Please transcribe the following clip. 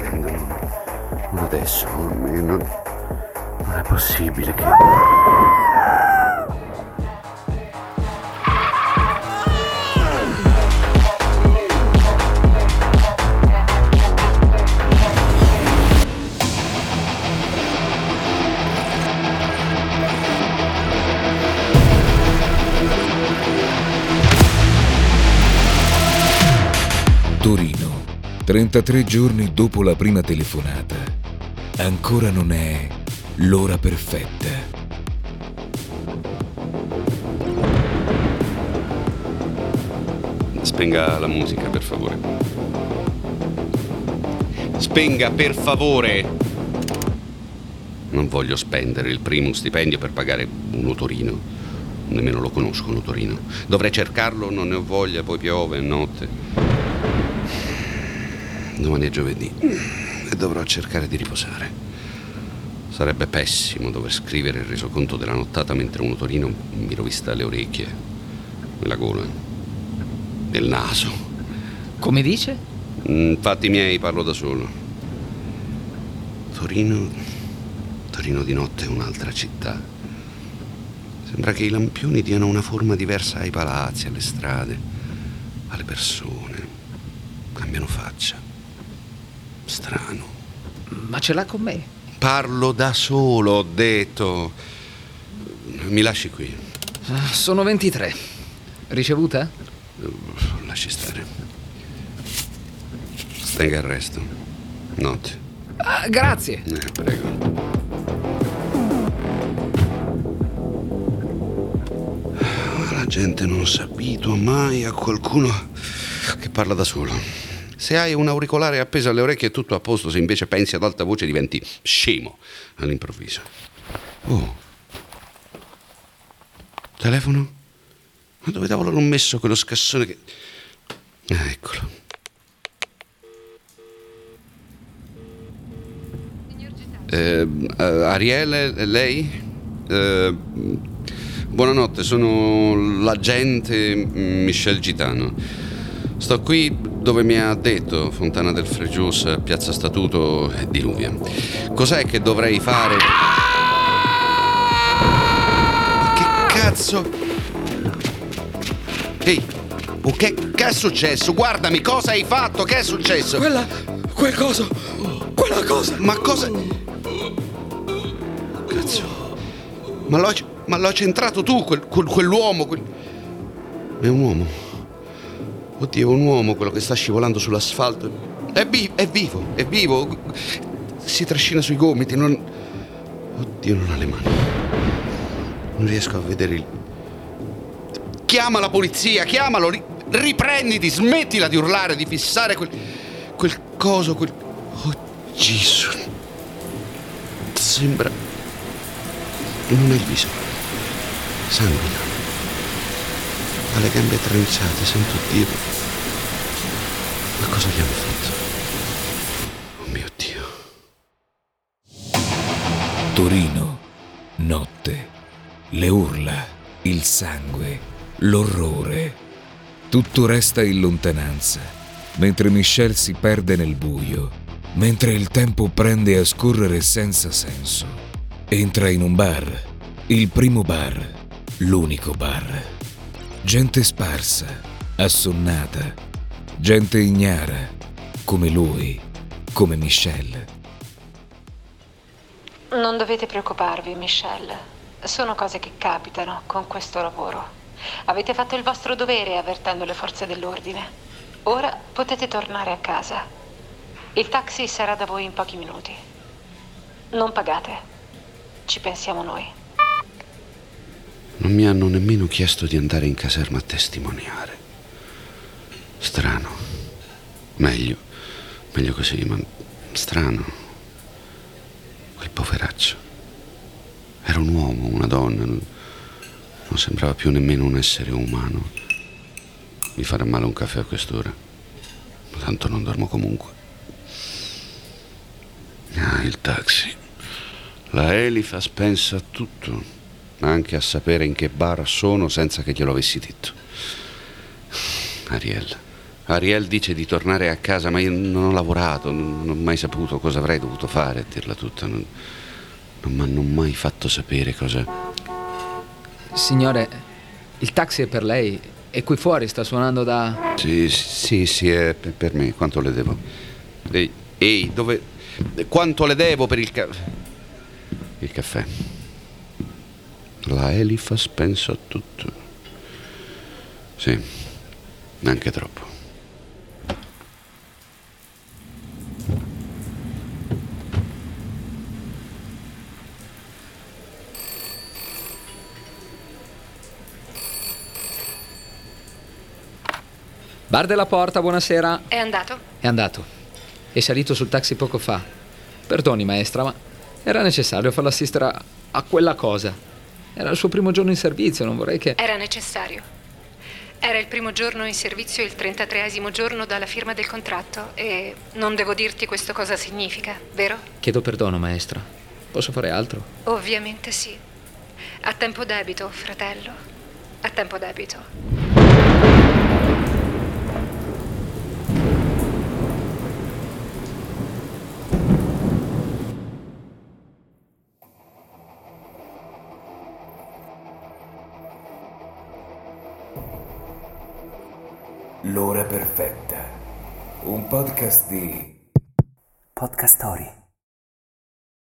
Non adesso, non, non è possibile che... Torino, 33 giorni dopo la prima telefonata. Ancora non è l'ora perfetta. Spenga la musica, per favore. Spenga, per favore! Non voglio spendere il primo stipendio per pagare un otorino. Nemmeno lo conosco un otorino. Dovrei cercarlo, non ne ho voglia, poi piove, è notte. Domani è giovedì e dovrò cercare di riposare. Sarebbe pessimo dover scrivere il resoconto della nottata mentre un otorino mi rovista le orecchie, la gola, il naso. Come dice? Mm, Fatti miei, parlo da solo. Torino. Torino di notte è un'altra città. Sembra che i lampioni diano una forma diversa ai palazzi, alle strade, alle persone. Cambiano faccia. Strano. Ma ce l'ha con me? Parlo da solo, ho detto. Mi lasci qui. Sono 23. Ricevuta? Lasci stare. Stenga il resto. Notte. Ah, grazie. Eh, prego. La gente non si abitua mai a qualcuno che parla da solo. Se hai un auricolare appeso alle orecchie è tutto a posto, se invece pensi ad alta voce diventi scemo all'improvviso. Oh. Telefono? Ma dove diavolo l'ho messo quello scassone che... Ah, eccolo. Eh, Ariele, lei? Eh, buonanotte, sono l'agente Michel Gitano. Sto qui dove mi ha detto, Fontana del Fregius, Piazza Statuto e Diluvia. Cos'è che dovrei fare? Ma che cazzo? Ehi, oh, che, che è successo? Guardami, cosa hai fatto? Che è successo? Quella. quel coso. Quella cosa. Ma cosa... Cazzo. Ma l'ho, ma l'ho centrato tu, quel- quel- quell'uomo. quel- È un uomo. Oddio, un uomo quello che sta scivolando sull'asfalto. È, vi- è vivo, è vivo. Si trascina sui gomiti, non... Oddio, non ha le mani. Non riesco a vedere il... Chiama la polizia, chiamalo, ri- riprenditi, smettila di urlare, di fissare quel... quel coso, quel... Oh Gesù. Sembra... Non è il viso. Sanguina. Ha le gambe tranciate, sento Dio. Ma cosa gli hanno fatto? Oh mio Dio. Torino, notte, le urla, il sangue, l'orrore. Tutto resta in lontananza, mentre Michel si perde nel buio, mentre il tempo prende a scorrere senza senso. Entra in un bar, il primo bar, l'unico bar. Gente sparsa, assonnata, gente ignara, come lui, come Michel. Non dovete preoccuparvi, Michelle. Sono cose che capitano con questo lavoro. Avete fatto il vostro dovere avvertendo le forze dell'ordine. Ora potete tornare a casa. Il taxi sarà da voi in pochi minuti. Non pagate. Ci pensiamo noi. Non mi hanno nemmeno chiesto di andare in caserma a testimoniare. Strano. Meglio. Meglio così, ma strano. Quel poveraccio. Era un uomo, una donna. Non sembrava più nemmeno un essere umano. Mi farà male un caffè a quest'ora. Tanto non dormo comunque. Ah, il taxi. La Elifas pensa a tutto, anche a sapere in che bar sono senza che glielo avessi detto. Ariel, Ariel dice di tornare a casa, ma io non ho lavorato, non, ho mai saputo cosa avrei dovuto fare, a dirla tutta. Non, non mi hanno mai fatto sapere cosa. Signore, il taxi è per lei. E qui fuori sta suonando da. Sì, sì, sì, è per me. Quanto le devo? Ehi, ehi dove. Quanto le devo per il caffè? Il caffè. La Elifas pensa a tutto. Sì, anche troppo. Bar della porta, buonasera. È andato? È andato. È salito sul taxi poco fa. Perdoni, maestra, ma era necessario farlo assistere a, a quella cosa. Era il suo primo giorno in servizio, non vorrei che... Era necessario. Era il primo giorno in servizio il 33 giorno dalla firma del contratto e non devo dirti questo cosa significa, vero? Chiedo perdono, maestra. Posso fare altro? Ovviamente sì. A tempo debito, fratello. A tempo debito. L'ora perfetta. Un podcast di Podcast Story.